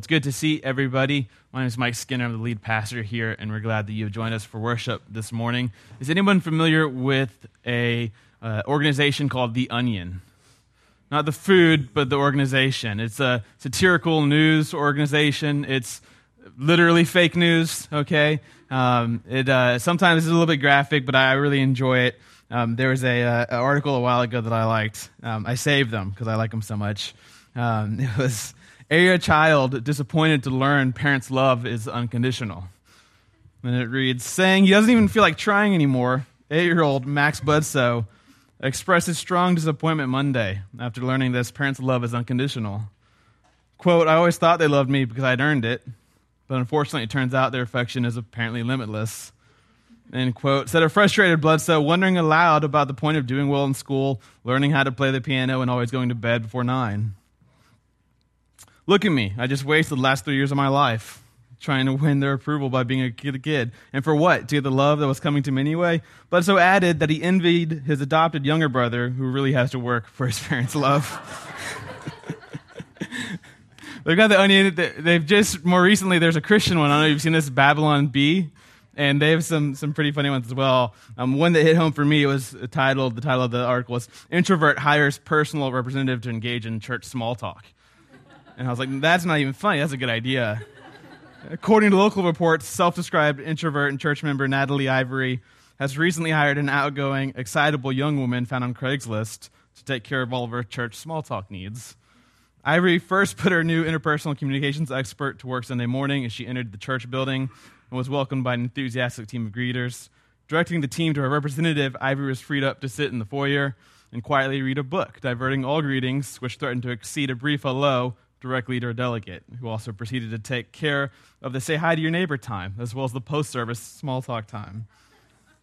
It's good to see everybody. My name is Mike Skinner. I'm the lead pastor here, and we're glad that you have joined us for worship this morning. Is anyone familiar with a uh, organization called The Onion? Not the food, but the organization. It's a satirical news organization. It's literally fake news. Okay, um, it uh, sometimes is a little bit graphic, but I really enjoy it. Um, there was a, uh, an article a while ago that I liked. Um, I saved them because I like them so much. Um, it was Area child disappointed to learn parents' love is unconditional. And it reads, saying he doesn't even feel like trying anymore. Eight year old Max Bledsoe expresses strong disappointment Monday after learning this parents' love is unconditional. Quote, I always thought they loved me because I'd earned it, but unfortunately it turns out their affection is apparently limitless. End quote. Said a frustrated Bledsoe, wondering aloud about the point of doing well in school, learning how to play the piano, and always going to bed before nine. Look at me. I just wasted the last three years of my life trying to win their approval by being a kid. kid. And for what? To get the love that was coming to him anyway? Bledsoe added that he envied his adopted younger brother who really has to work for his parents' love. They've got the onion. They've just, more recently, there's a Christian one. I don't know if you've seen this, Babylon Bee. And they have some, some pretty funny ones as well. Um, one that hit home for me was titled, the title of the article was Introvert Hires Personal Representative to Engage in Church Small Talk. And I was like, that's not even funny. That's a good idea. According to local reports, self described introvert and church member Natalie Ivory has recently hired an outgoing, excitable young woman found on Craigslist to take care of all of her church small talk needs. Ivory first put her new interpersonal communications expert to work Sunday morning as she entered the church building and was welcomed by an enthusiastic team of greeters. Directing the team to her representative, Ivory was freed up to sit in the foyer and quietly read a book, diverting all greetings, which threatened to exceed a brief hello directly to a delegate, who also proceeded to take care of the say hi to your neighbor time, as well as the post service small talk time.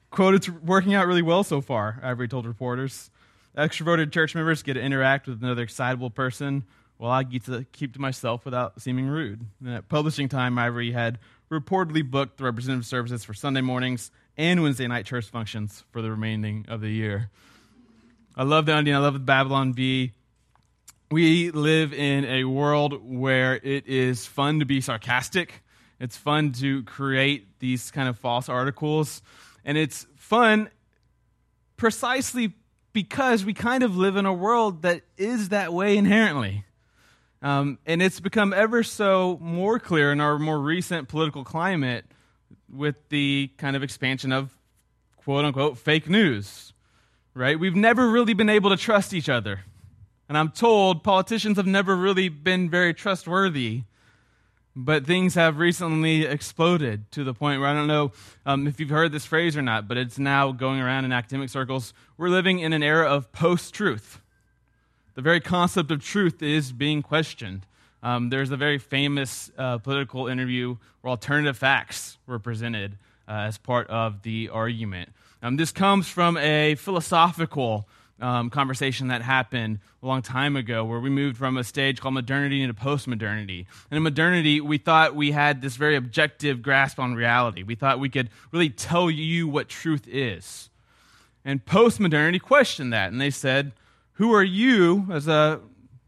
Quote, it's working out really well so far, Ivory told reporters. Extroverted church members get to interact with another excitable person, while I get to keep to myself without seeming rude. And at publishing time, Ivory had reportedly booked the representative services for Sunday mornings and Wednesday night church functions for the remaining of the year. I love the Onion. I love the Babylon Bee we live in a world where it is fun to be sarcastic. It's fun to create these kind of false articles. And it's fun precisely because we kind of live in a world that is that way inherently. Um, and it's become ever so more clear in our more recent political climate with the kind of expansion of quote unquote fake news, right? We've never really been able to trust each other. And I'm told politicians have never really been very trustworthy. But things have recently exploded to the point where I don't know um, if you've heard this phrase or not, but it's now going around in academic circles. We're living in an era of post truth. The very concept of truth is being questioned. Um, there's a very famous uh, political interview where alternative facts were presented uh, as part of the argument. Um, this comes from a philosophical um, conversation that happened a long time ago where we moved from a stage called modernity into post-modernity. And in modernity, we thought we had this very objective grasp on reality. We thought we could really tell you what truth is. And post-modernity questioned that, and they said, who are you as a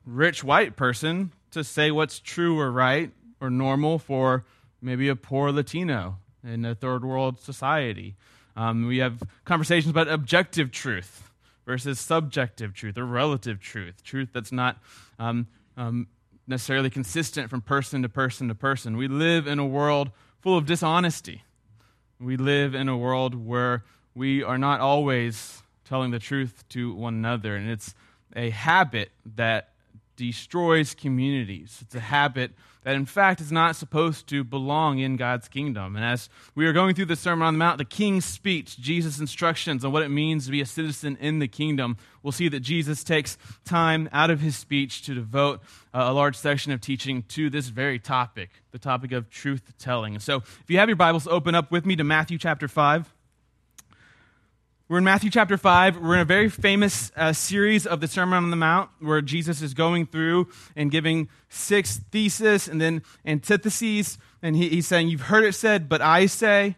rich white person to say what's true or right or normal for maybe a poor Latino in a third world society? Um, we have conversations about objective truth versus subjective truth or relative truth, truth that's not um, um, necessarily consistent from person to person to person. We live in a world full of dishonesty. We live in a world where we are not always telling the truth to one another, and it's a habit that destroys communities. It's a habit that, in fact, is not supposed to belong in God's kingdom. And as we are going through the Sermon on the Mount, the King's speech, Jesus' instructions on what it means to be a citizen in the kingdom, we'll see that Jesus takes time out of his speech to devote uh, a large section of teaching to this very topic, the topic of truth telling. So if you have your Bibles, open up with me to Matthew chapter 5. We're in Matthew chapter 5. We're in a very famous uh, series of the Sermon on the Mount where Jesus is going through and giving six theses and then antitheses. And he, he's saying, You've heard it said, but I say.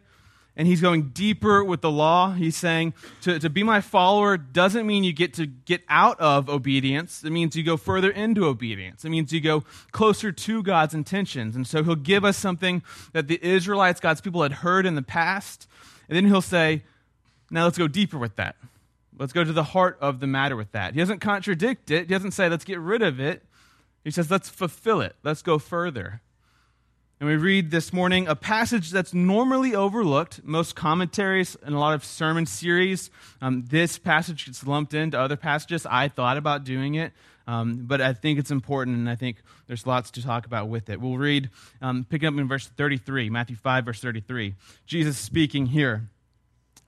and he's going deeper with the law. He's saying to, to be my follower doesn't mean you get to get out of obedience. It means you go further into obedience. It means you go closer to God's intentions. And so he'll give us something that the Israelites, God's people, had heard in the past. And then he'll say, now let's go deeper with that. Let's go to the heart of the matter with that. He doesn't contradict it. He doesn't say, let's get rid of it. He says, let's fulfill it. Let's go further. And we read this morning a passage that's normally overlooked. Most commentaries and a lot of sermon series, um, this passage gets lumped into other passages. I thought about doing it, um, but I think it's important, and I think there's lots to talk about with it. We'll read, um, picking up in verse 33, Matthew 5, verse 33. Jesus speaking here.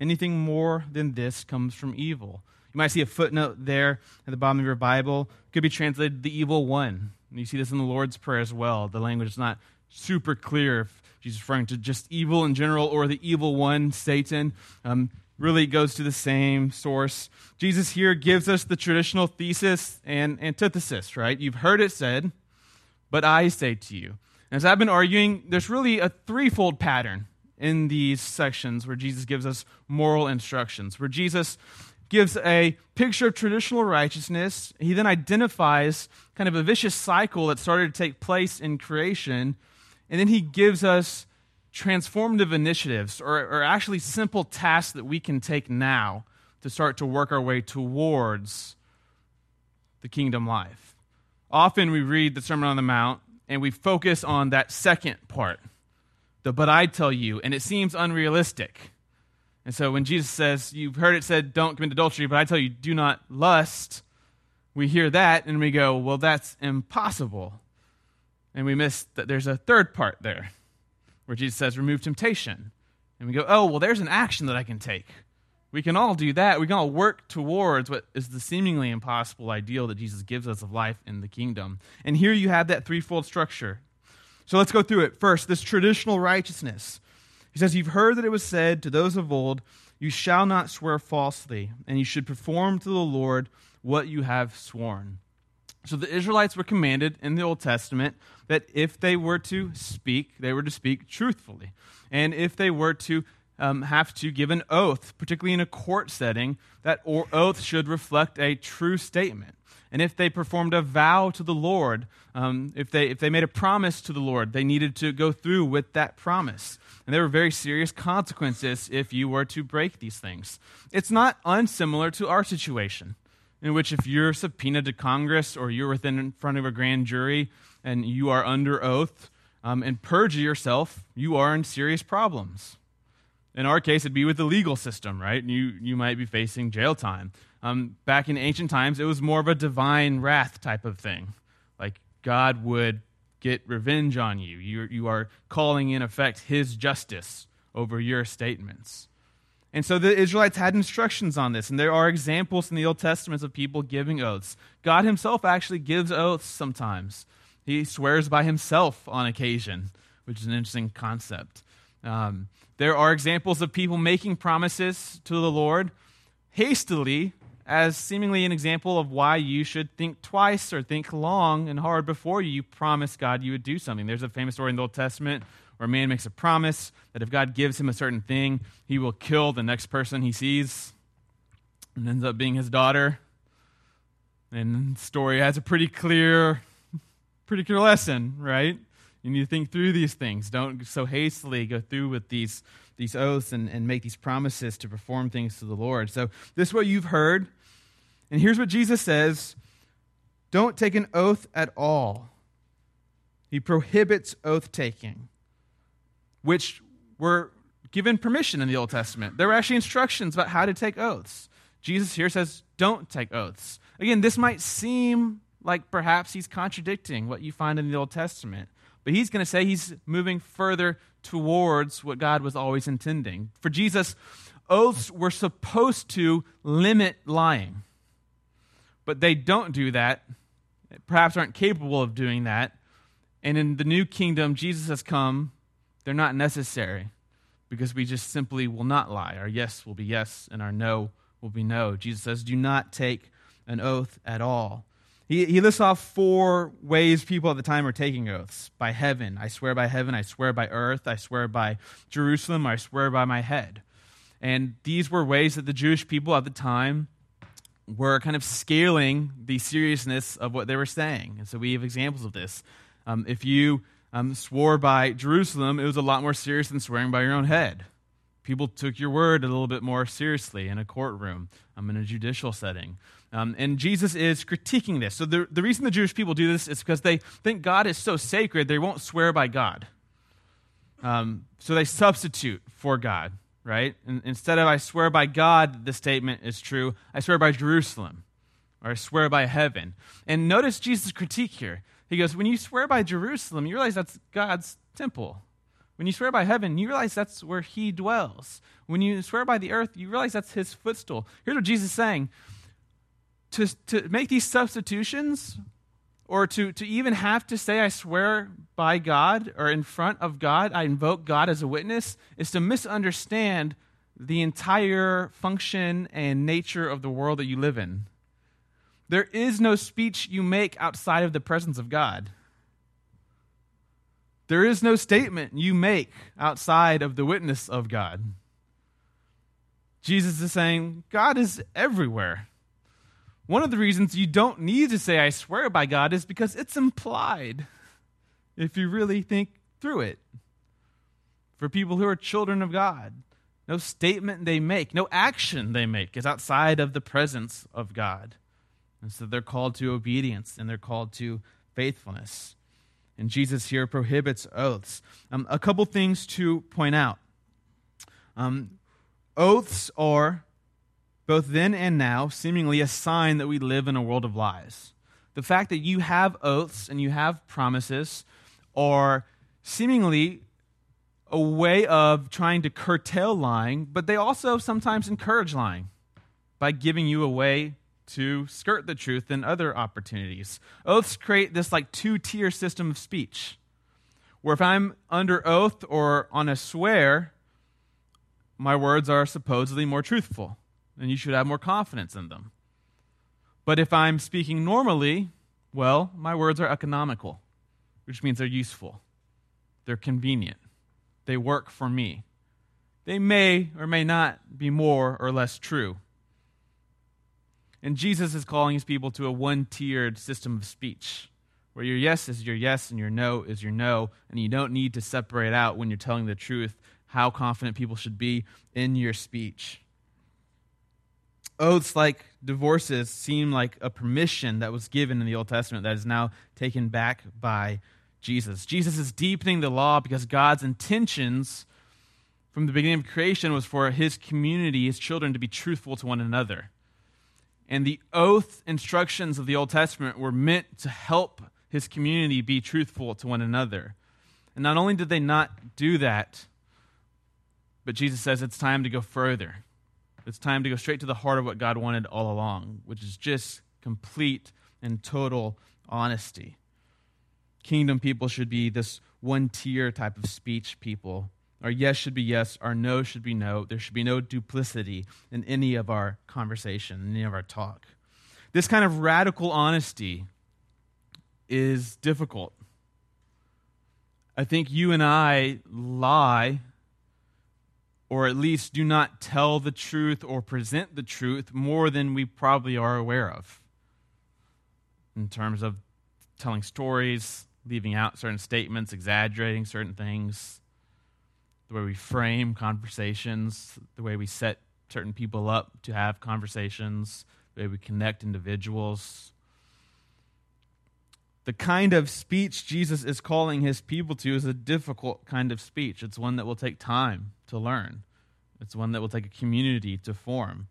Anything more than this comes from evil. You might see a footnote there at the bottom of your Bible. It could be translated the evil one. You see this in the Lord's Prayer as well. The language is not super clear if she's referring to just evil in general or the evil one, Satan. Um, really goes to the same source. Jesus here gives us the traditional thesis and antithesis, right? You've heard it said, but I say to you. As I've been arguing, there's really a threefold pattern in these sections where Jesus gives us moral instructions, where Jesus gives a picture of traditional righteousness. He then identifies kind of a vicious cycle that started to take place in creation. And then he gives us transformative initiatives, or, or actually simple tasks that we can take now to start to work our way towards the kingdom life. Often we read the Sermon on the Mount and we focus on that second part the but I tell you, and it seems unrealistic. And so when Jesus says, You've heard it said, don't commit adultery, but I tell you, do not lust, we hear that and we go, Well, that's impossible. And we miss that there's a third part there where Jesus says, Remove temptation. And we go, Oh, well, there's an action that I can take. We can all do that. We can all work towards what is the seemingly impossible ideal that Jesus gives us of life in the kingdom. And here you have that threefold structure so let's go through it. First, this traditional righteousness. He says, You've heard that it was said to those of old, You shall not swear falsely, and you should perform to the Lord what you have sworn. So the Israelites were commanded in the Old Testament that if they were to speak, they were to speak truthfully. And if they were to um, have to give an oath, particularly in a court setting, that oath should reflect a true statement and if they performed a vow to the Lord, um, if, they, if they made a promise to the Lord, they needed to go through with that promise. And there were very serious consequences if you were to break these things. It's not unsimilar to our situation, in which if you're subpoenaed to Congress or you're within in front of a grand jury and you are under oath um, and perjure yourself, you are in serious problems. In our case, it'd be with the legal system, right? You, you might be facing jail time. Um, back in ancient times, it was more of a divine wrath type of thing. Like God would get revenge on you. You, you are calling in effect his justice over your statements. And so the Israelites had instructions on this, and there are examples in the Old Testament of people giving oaths. God himself actually gives oaths sometimes. He swears by himself on occasion, which is an interesting concept. Um, there are examples of people making promises to the Lord hastily as seemingly an example of why you should think twice or think long and hard before you promise God you would do something. There's a famous story in the Old Testament where a man makes a promise that if God gives him a certain thing, he will kill the next person he sees and ends up being his daughter. And the story has a pretty clear, pretty clear lesson, right? You need to think through these things. Don't so hastily go through with these, these oaths and, and make these promises to perform things to the Lord. So, this is what you've heard. And here's what Jesus says Don't take an oath at all. He prohibits oath taking, which were given permission in the Old Testament. There were actually instructions about how to take oaths. Jesus here says, Don't take oaths. Again, this might seem like perhaps he's contradicting what you find in the Old Testament. But he's going to say he's moving further towards what God was always intending. For Jesus, oaths were supposed to limit lying. But they don't do that, perhaps aren't capable of doing that. And in the new kingdom, Jesus has come, they're not necessary because we just simply will not lie. Our yes will be yes, and our no will be no. Jesus says, Do not take an oath at all. He, he lists off four ways people at the time are taking oaths by heaven. I swear by heaven. I swear by earth. I swear by Jerusalem. I swear by my head. And these were ways that the Jewish people at the time were kind of scaling the seriousness of what they were saying. And so we have examples of this. Um, if you um, swore by Jerusalem, it was a lot more serious than swearing by your own head. People took your word a little bit more seriously in a courtroom, um, in a judicial setting. Um, and Jesus is critiquing this. So the, the reason the Jewish people do this is because they think God is so sacred, they won't swear by God. Um, so they substitute for God, right? And instead of I swear by God, the statement is true, I swear by Jerusalem, or I swear by heaven. And notice Jesus' critique here. He goes, When you swear by Jerusalem, you realize that's God's temple. When you swear by heaven, you realize that's where he dwells. When you swear by the earth, you realize that's his footstool. Here's what Jesus is saying to, to make these substitutions, or to, to even have to say, I swear by God, or in front of God, I invoke God as a witness, is to misunderstand the entire function and nature of the world that you live in. There is no speech you make outside of the presence of God. There is no statement you make outside of the witness of God. Jesus is saying, God is everywhere. One of the reasons you don't need to say, I swear by God, is because it's implied if you really think through it. For people who are children of God, no statement they make, no action they make is outside of the presence of God. And so they're called to obedience and they're called to faithfulness. And Jesus here prohibits oaths. Um, a couple things to point out. Um, oaths are, both then and now, seemingly a sign that we live in a world of lies. The fact that you have oaths and you have promises are seemingly a way of trying to curtail lying, but they also sometimes encourage lying by giving you a way to skirt the truth in other opportunities. Oaths create this like two tier system of speech, where if I'm under oath or on a swear, my words are supposedly more truthful, and you should have more confidence in them. But if I'm speaking normally, well, my words are economical, which means they're useful, they're convenient, they work for me. They may or may not be more or less true. And Jesus is calling his people to a one tiered system of speech where your yes is your yes and your no is your no, and you don't need to separate out when you're telling the truth how confident people should be in your speech. Oaths like divorces seem like a permission that was given in the Old Testament that is now taken back by Jesus. Jesus is deepening the law because God's intentions from the beginning of creation was for his community, his children, to be truthful to one another. And the oath instructions of the Old Testament were meant to help his community be truthful to one another. And not only did they not do that, but Jesus says it's time to go further. It's time to go straight to the heart of what God wanted all along, which is just complete and total honesty. Kingdom people should be this one tier type of speech people our yes should be yes, our no should be no. There should be no duplicity in any of our conversation, any of our talk. This kind of radical honesty is difficult. I think you and I lie, or at least do not tell the truth or present the truth more than we probably are aware of in terms of telling stories, leaving out certain statements, exaggerating certain things the way we frame conversations, the way we set certain people up to have conversations, the way we connect individuals. The kind of speech Jesus is calling his people to is a difficult kind of speech. It's one that will take time to learn, it's one that will take a community to form.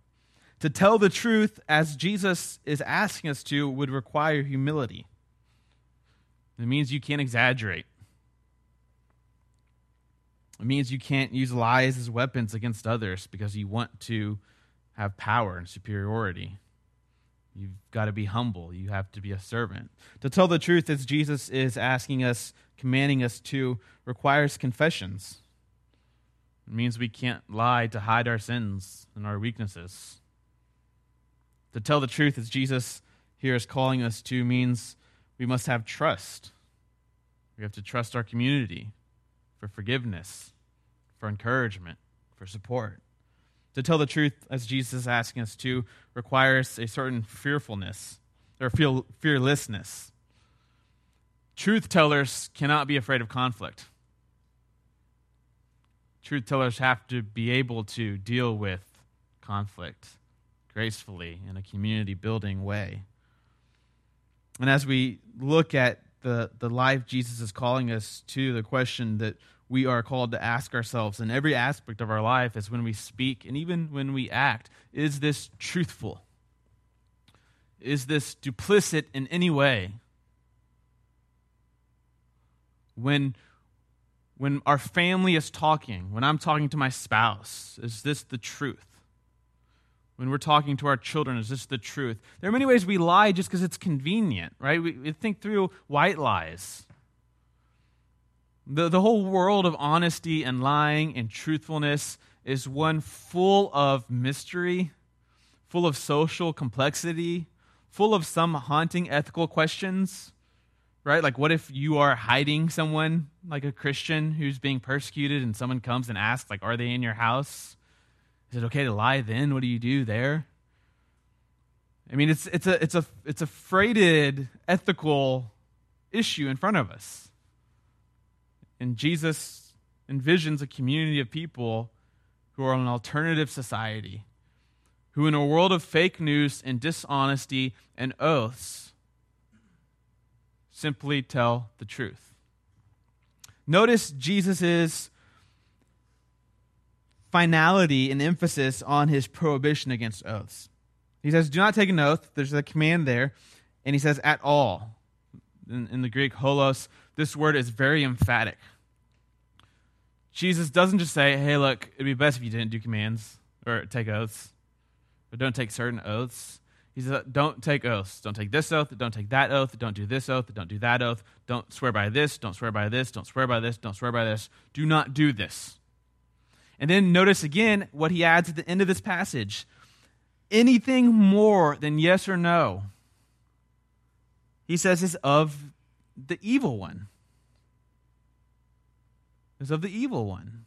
To tell the truth, as Jesus is asking us to, would require humility. It means you can't exaggerate. It means you can't use lies as weapons against others because you want to have power and superiority. You've got to be humble. You have to be a servant. To tell the truth, as Jesus is asking us, commanding us to, requires confessions. It means we can't lie to hide our sins and our weaknesses. To tell the truth, as Jesus here is calling us to, means we must have trust. We have to trust our community for forgiveness, for encouragement, for support. To tell the truth, as Jesus is asking us to, requires a certain fearfulness or fear, fearlessness. Truth tellers cannot be afraid of conflict. Truth tellers have to be able to deal with conflict gracefully in a community building way. And as we look at the, the life Jesus is calling us to, the question that we are called to ask ourselves in every aspect of our life is when we speak and even when we act is this truthful? Is this duplicit in any way? When, when our family is talking, when I'm talking to my spouse, is this the truth? When we're talking to our children, is this the truth? There are many ways we lie just because it's convenient, right? We, we think through white lies the, the whole world of honesty and lying and truthfulness is one full of mystery, full of social complexity, full of some haunting ethical questions, right? Like, what if you are hiding someone, like a Christian who's being persecuted, and someone comes and asks, like, are they in your house? Is it okay to lie then? What do you do there? I mean, it's, it's, a, it's, a, it's a freighted ethical issue in front of us. And Jesus envisions a community of people who are an alternative society, who, in a world of fake news and dishonesty and oaths, simply tell the truth. Notice Jesus' finality and emphasis on his prohibition against oaths. He says, Do not take an oath. There's a command there. And he says, At all. In, in the Greek, holos, this word is very emphatic. Jesus doesn't just say, hey, look, it'd be best if you didn't do commands or take oaths, or don't take certain oaths. He says, don't take oaths. Don't take this oath. Don't take that oath. Don't do this oath. Don't do that oath. Don't swear by this. Don't swear by this. Don't swear by this. Don't swear by this. Do not do this. And then notice again what he adds at the end of this passage anything more than yes or no, he says, is of the evil one is of the evil one.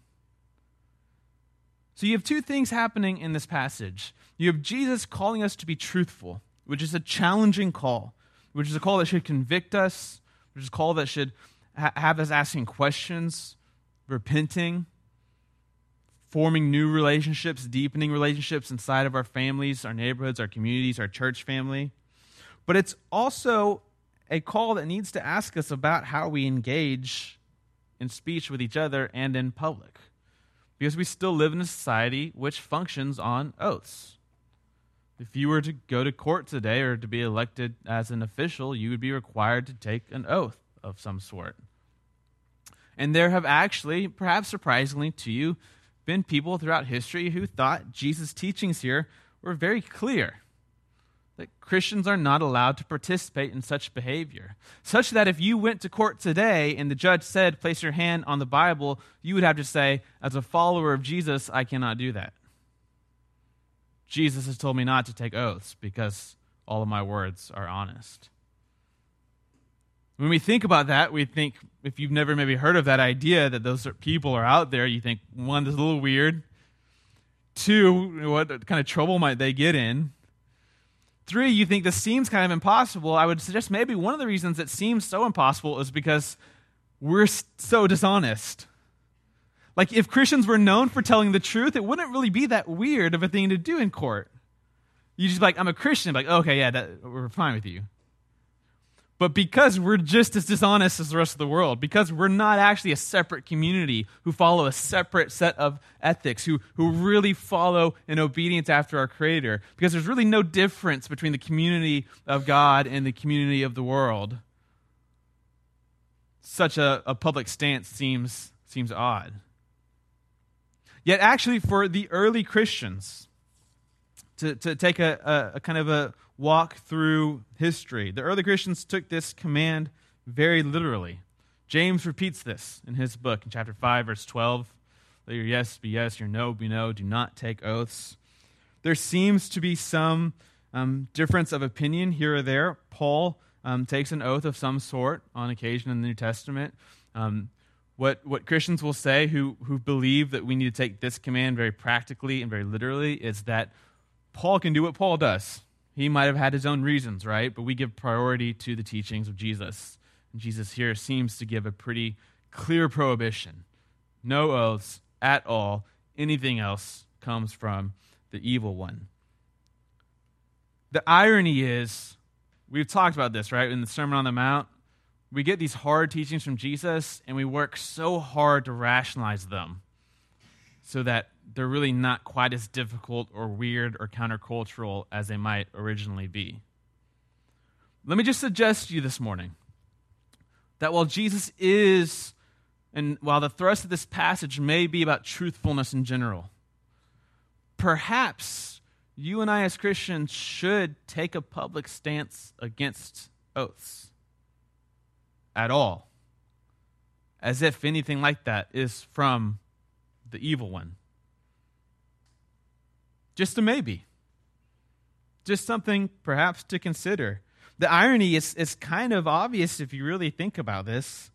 So you have two things happening in this passage. You have Jesus calling us to be truthful, which is a challenging call, which is a call that should convict us, which is a call that should ha- have us asking questions, repenting, forming new relationships, deepening relationships inside of our families, our neighborhoods, our communities, our church family. But it's also a call that needs to ask us about how we engage in speech with each other and in public. Because we still live in a society which functions on oaths. If you were to go to court today or to be elected as an official, you would be required to take an oath of some sort. And there have actually, perhaps surprisingly to you, been people throughout history who thought Jesus' teachings here were very clear that Christians are not allowed to participate in such behavior. Such that if you went to court today and the judge said, Place your hand on the Bible, you would have to say, As a follower of Jesus, I cannot do that. Jesus has told me not to take oaths because all of my words are honest. When we think about that, we think, if you've never maybe heard of that idea that those people are out there, you think, one, this is a little weird. Two, what kind of trouble might they get in? Three, you think this seems kind of impossible. I would suggest maybe one of the reasons it seems so impossible is because we're so dishonest. Like, if Christians were known for telling the truth, it wouldn't really be that weird of a thing to do in court. You just like, I'm a Christian. Like, okay, yeah, that, we're fine with you. But because we're just as dishonest as the rest of the world, because we're not actually a separate community who follow a separate set of ethics, who, who really follow in obedience after our Creator, because there's really no difference between the community of God and the community of the world, such a, a public stance seems, seems odd. Yet, actually, for the early Christians, to, to take a, a, a kind of a walk through history, the early Christians took this command very literally. James repeats this in his book in chapter 5, verse 12. Let your yes be yes, your no be no. Do not take oaths. There seems to be some um, difference of opinion here or there. Paul um, takes an oath of some sort on occasion in the New Testament. Um, what, what Christians will say who, who believe that we need to take this command very practically and very literally is that Paul can do what Paul does. He might have had his own reasons, right? But we give priority to the teachings of Jesus. And Jesus here seems to give a pretty clear prohibition no oaths at all. Anything else comes from the evil one. The irony is, we've talked about this, right, in the Sermon on the Mount. We get these hard teachings from Jesus, and we work so hard to rationalize them so that they're really not quite as difficult or weird or countercultural as they might originally be. Let me just suggest to you this morning that while Jesus is, and while the thrust of this passage may be about truthfulness in general, perhaps you and I as Christians should take a public stance against oaths at all, as if anything like that is from the evil one. Just a maybe. Just something perhaps to consider. The irony is, is kind of obvious if you really think about this.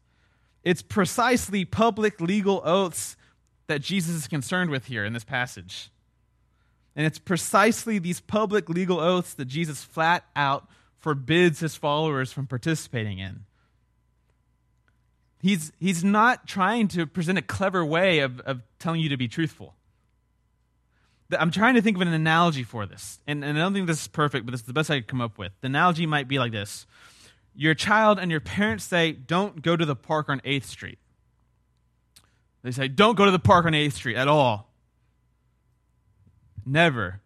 It's precisely public legal oaths that Jesus is concerned with here in this passage. And it's precisely these public legal oaths that Jesus flat out forbids his followers from participating in. He's, he's not trying to present a clever way of, of telling you to be truthful. I'm trying to think of an analogy for this, and, and I don't think this is perfect, but this is the best I could come up with. The analogy might be like this Your child and your parents say, Don't go to the park on 8th Street. They say, Don't go to the park on 8th Street at all. Never.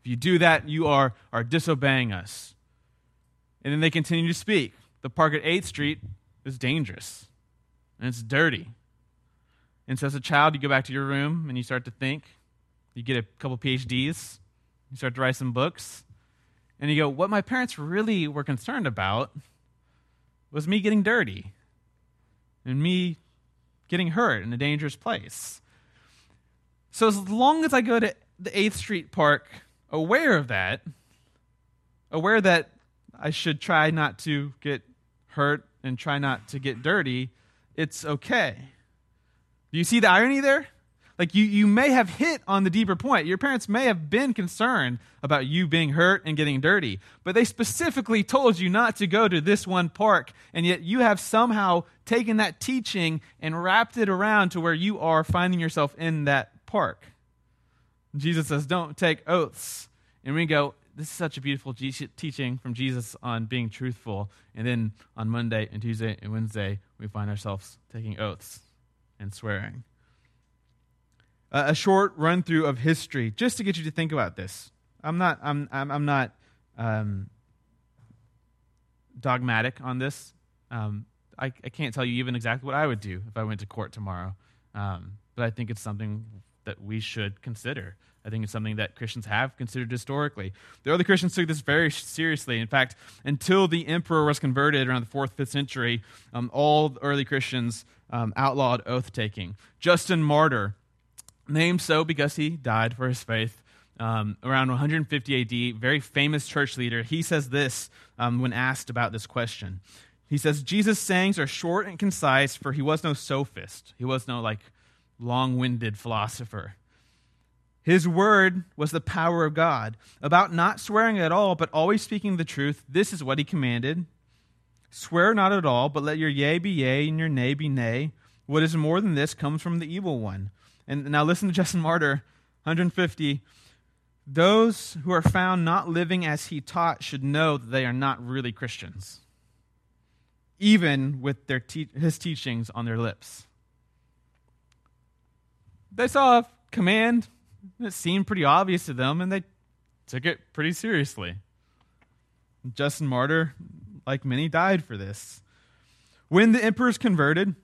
If you do that, you are, are disobeying us. And then they continue to speak. The park at 8th Street is dangerous and it's dirty. And so, as a child, you go back to your room and you start to think you get a couple PhDs, you start to write some books, and you go, What my parents really were concerned about was me getting dirty and me getting hurt in a dangerous place. So, as long as I go to the 8th Street Park aware of that, aware that I should try not to get hurt and try not to get dirty, it's okay. Do you see the irony there? Like you, you may have hit on the deeper point. Your parents may have been concerned about you being hurt and getting dirty, but they specifically told you not to go to this one park, and yet you have somehow taken that teaching and wrapped it around to where you are finding yourself in that park. Jesus says, Don't take oaths. And we go, This is such a beautiful teaching from Jesus on being truthful. And then on Monday and Tuesday and Wednesday, we find ourselves taking oaths and swearing a short run through of history just to get you to think about this. I'm not, I'm, I'm, I'm not um, dogmatic on this. Um, I, I, can't tell you even exactly what I would do if I went to court tomorrow. Um, but I think it's something that we should consider. I think it's something that Christians have considered historically. The early Christians took this very seriously. In fact, until the emperor was converted around the fourth, fifth century, um, all early Christians um, outlawed oath taking. Justin Martyr, named so because he died for his faith um, around 150 AD, very famous church leader. He says this um, when asked about this question. He says, Jesus' sayings are short and concise, for he was no sophist. He was no like long winded philosopher. His word was the power of God. About not swearing at all, but always speaking the truth, this is what he commanded Swear not at all, but let your yea be yea and your nay be nay. What is more than this comes from the evil one. And now listen to Justin Martyr, 150. Those who are found not living as he taught should know that they are not really Christians, even with their te- his teachings on their lips. They saw a command that seemed pretty obvious to them, and they took it pretty seriously. Justin Martyr, like many, died for this. When the emperors converted,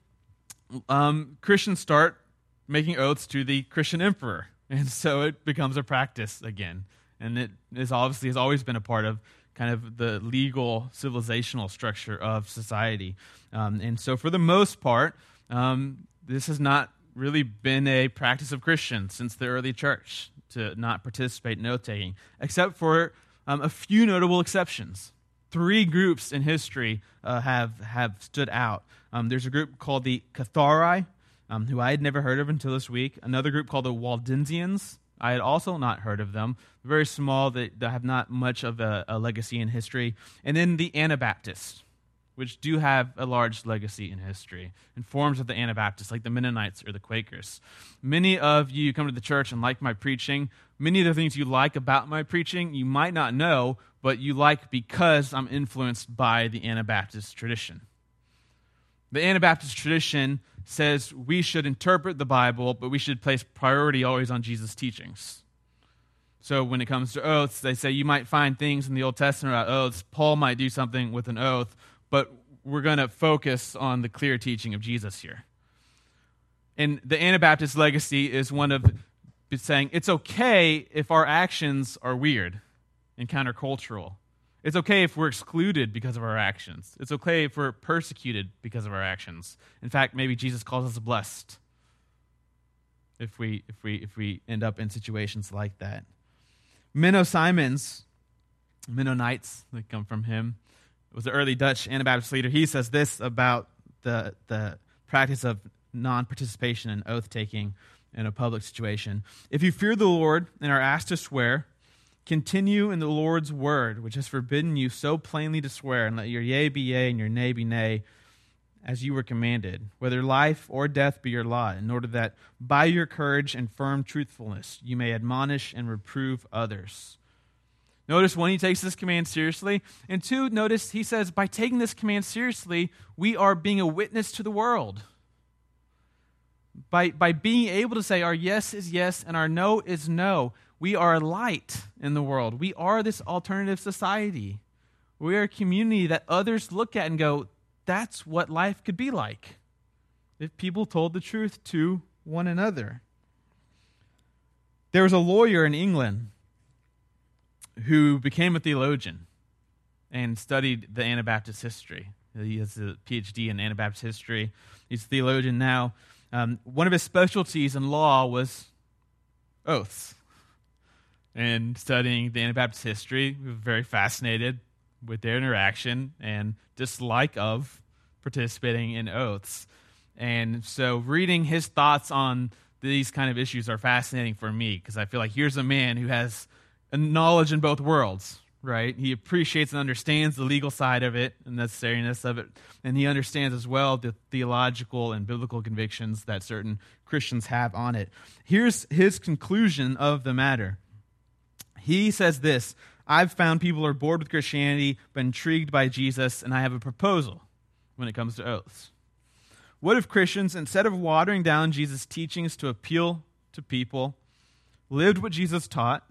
um, Christians start making oaths to the Christian emperor. And so it becomes a practice again. And it is obviously has always been a part of kind of the legal civilizational structure of society. Um, and so, for the most part, um, this has not really been a practice of Christians since the early church to not participate in oath taking, except for um, a few notable exceptions. Three groups in history uh, have, have stood out. Um, there's a group called the Cathari, um, who I had never heard of until this week. Another group called the Waldensians. I had also not heard of them. Very small, they, they have not much of a, a legacy in history. And then the Anabaptists, which do have a large legacy in history, in forms of the Anabaptists, like the Mennonites or the Quakers. Many of you come to the church and like my preaching. Many of the things you like about my preaching, you might not know, but you like because I'm influenced by the Anabaptist tradition. The Anabaptist tradition says we should interpret the Bible, but we should place priority always on Jesus' teachings. So when it comes to oaths, they say you might find things in the Old Testament about oaths. Paul might do something with an oath, but we're going to focus on the clear teaching of Jesus here. And the Anabaptist legacy is one of saying it's okay if our actions are weird and countercultural. It's okay if we're excluded because of our actions. It's okay if we're persecuted because of our actions. In fact, maybe Jesus calls us blessed if we, if we, if we end up in situations like that. Menno Simons, Mennonites, they come from him, was the early Dutch Anabaptist leader. He says this about the, the practice of non participation and oath taking in a public situation. If you fear the Lord and are asked to swear, Continue in the Lord's word, which has forbidden you so plainly to swear, and let your yea be yea and your nay be nay, as you were commanded, whether life or death be your lot, in order that by your courage and firm truthfulness you may admonish and reprove others. Notice one, he takes this command seriously. And two, notice he says, by taking this command seriously, we are being a witness to the world. By, by being able to say our yes is yes and our no is no, we are a light in the world. We are this alternative society. We are a community that others look at and go, that's what life could be like if people told the truth to one another. There was a lawyer in England who became a theologian and studied the Anabaptist history. He has a PhD in Anabaptist history. He's a theologian now. Um, one of his specialties in law was oaths and studying the Anabaptist history. We were very fascinated with their interaction and dislike of participating in oaths. And so reading his thoughts on these kind of issues are fascinating for me because I feel like here's a man who has a knowledge in both worlds, right? He appreciates and understands the legal side of it and the necessariness of it. And he understands as well the theological and biblical convictions that certain Christians have on it. Here's his conclusion of the matter. He says this I've found people are bored with Christianity, but intrigued by Jesus, and I have a proposal when it comes to oaths. What if Christians, instead of watering down Jesus' teachings to appeal to people, lived what Jesus taught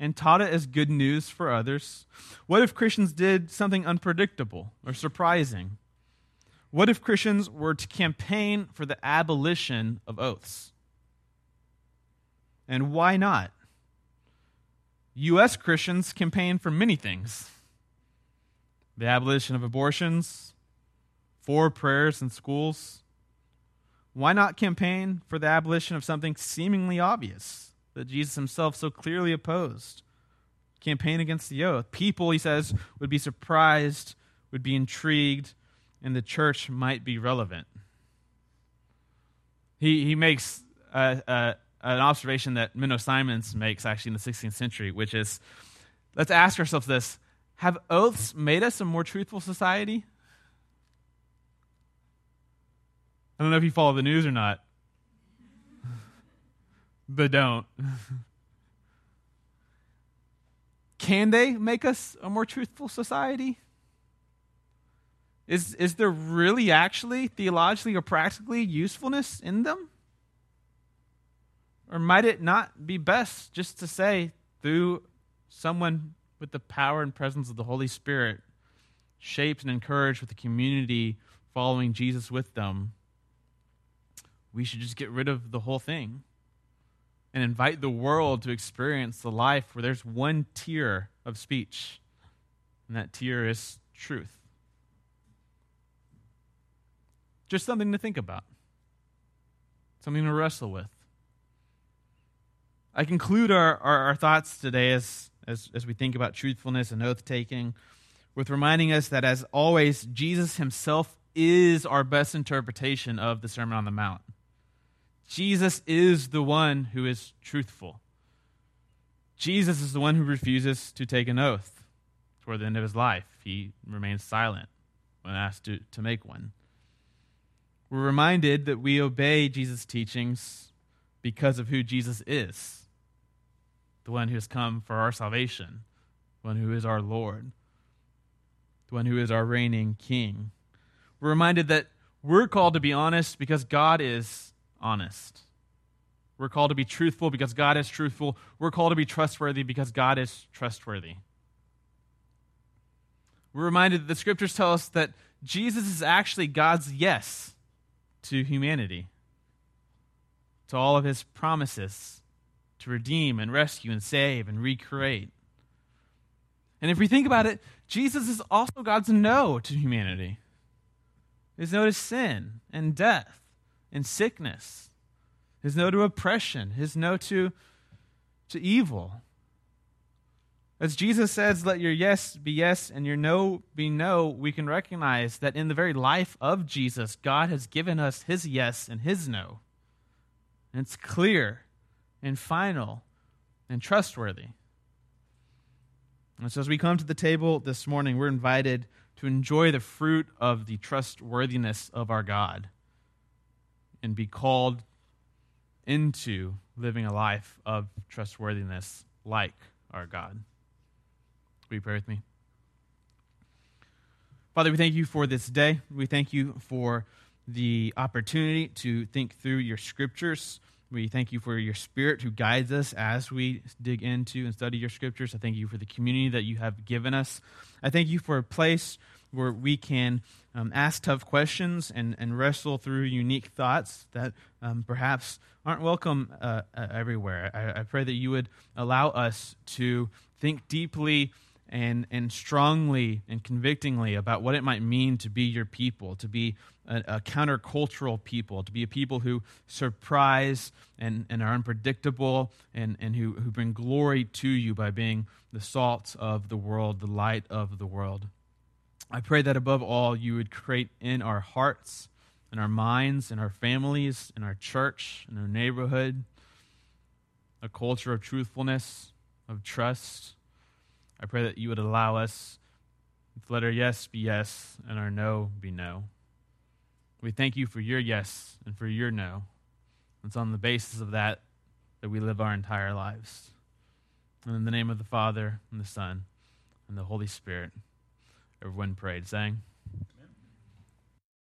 and taught it as good news for others? What if Christians did something unpredictable or surprising? What if Christians were to campaign for the abolition of oaths? And why not? U.S. Christians campaign for many things the abolition of abortions, for prayers in schools. Why not campaign for the abolition of something seemingly obvious that Jesus himself so clearly opposed? Campaign against the oath. People, he says, would be surprised, would be intrigued, and the church might be relevant. He, he makes a, a, an observation that Menno Simons makes actually in the 16th century, which is let's ask ourselves this Have oaths made us a more truthful society? I don't know if you follow the news or not, but don't. Can they make us a more truthful society? Is, is there really actually theologically or practically usefulness in them? Or might it not be best just to say, through someone with the power and presence of the Holy Spirit, shaped and encouraged with the community following Jesus with them, we should just get rid of the whole thing and invite the world to experience the life where there's one tier of speech, and that tier is truth. Just something to think about, something to wrestle with. I conclude our, our, our thoughts today as, as, as we think about truthfulness and oath taking with reminding us that, as always, Jesus himself is our best interpretation of the Sermon on the Mount. Jesus is the one who is truthful. Jesus is the one who refuses to take an oath toward the end of his life. He remains silent when asked to, to make one. We're reminded that we obey Jesus' teachings because of who Jesus is the one who has come for our salvation, the one who is our Lord, the one who is our reigning King. We're reminded that we're called to be honest because God is honest. We're called to be truthful because God is truthful. We're called to be trustworthy because God is trustworthy. We're reminded that the scriptures tell us that Jesus is actually God's yes to humanity, to all of his promises to redeem and rescue and save and recreate. And if we think about it, Jesus is also God's no to humanity. His no to sin and death and sickness. His no to oppression. His no to, to evil. As Jesus says, let your yes be yes and your no be no, we can recognize that in the very life of Jesus, God has given us his yes and his no. And it's clear and final and trustworthy. And so, as we come to the table this morning, we're invited to enjoy the fruit of the trustworthiness of our God and be called into living a life of trustworthiness like our God. Will you pray with me? Father, we thank you for this day. We thank you for the opportunity to think through your scriptures. We thank you for your spirit who guides us as we dig into and study your scriptures. I thank you for the community that you have given us. I thank you for a place where we can um, ask tough questions and, and wrestle through unique thoughts that um, perhaps aren't welcome uh, uh, everywhere. I, I pray that you would allow us to think deeply and, and strongly and convictingly about what it might mean to be your people, to be a, a countercultural people, to be a people who surprise and, and are unpredictable and, and who, who bring glory to you by being the salt of the world, the light of the world. I pray that above all, you would create in our hearts, in our minds, in our families, in our church, in our neighborhood, a culture of truthfulness, of trust I pray that you would allow us to let our yes be yes and our no be no. We thank you for your yes and for your no. It's on the basis of that that we live our entire lives. And in the name of the Father, and the Son, and the Holy Spirit, everyone prayed, saying,